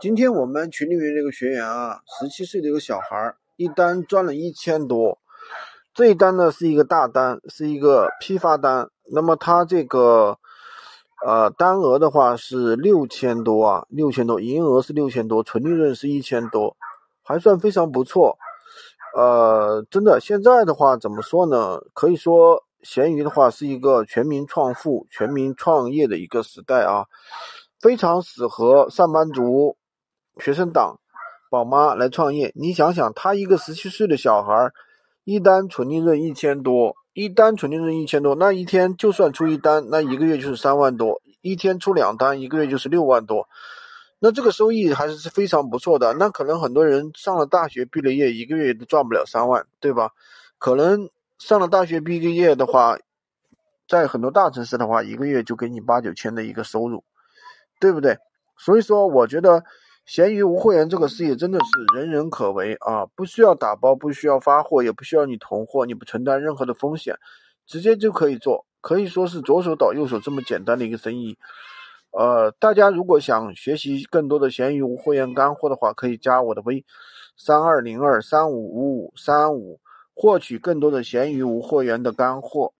今天我们群里面这个学员啊，十七岁的一个小孩，一单赚了一千多。这一单呢是一个大单，是一个批发单。那么他这个呃单额的话是六千多啊，六千多，营业额是六千多，纯利润是一千多，还算非常不错。呃，真的，现在的话怎么说呢？可以说闲鱼的话是一个全民创富、全民创业的一个时代啊，非常适合上班族。学生党、宝妈来创业，你想想，他一个十七岁的小孩，一单纯利润一千多，一单纯利润一千多，那一天就算出一单，那一个月就是三万多，一天出两单，一个月就是六万多，那这个收益还是非常不错的。那可能很多人上了大学毕了业，一个月都赚不了三万，对吧？可能上了大学毕个业的话，在很多大城市的话，一个月就给你八九千的一个收入，对不对？所以说，我觉得。闲鱼无货源这个事业真的是人人可为啊！不需要打包，不需要发货，也不需要你囤货，你不承担任何的风险，直接就可以做，可以说是左手倒右手这么简单的一个生意。呃，大家如果想学习更多的闲鱼无货源干货的话，可以加我的微三二零二三五五五三五，获取更多的闲鱼无货源的干货。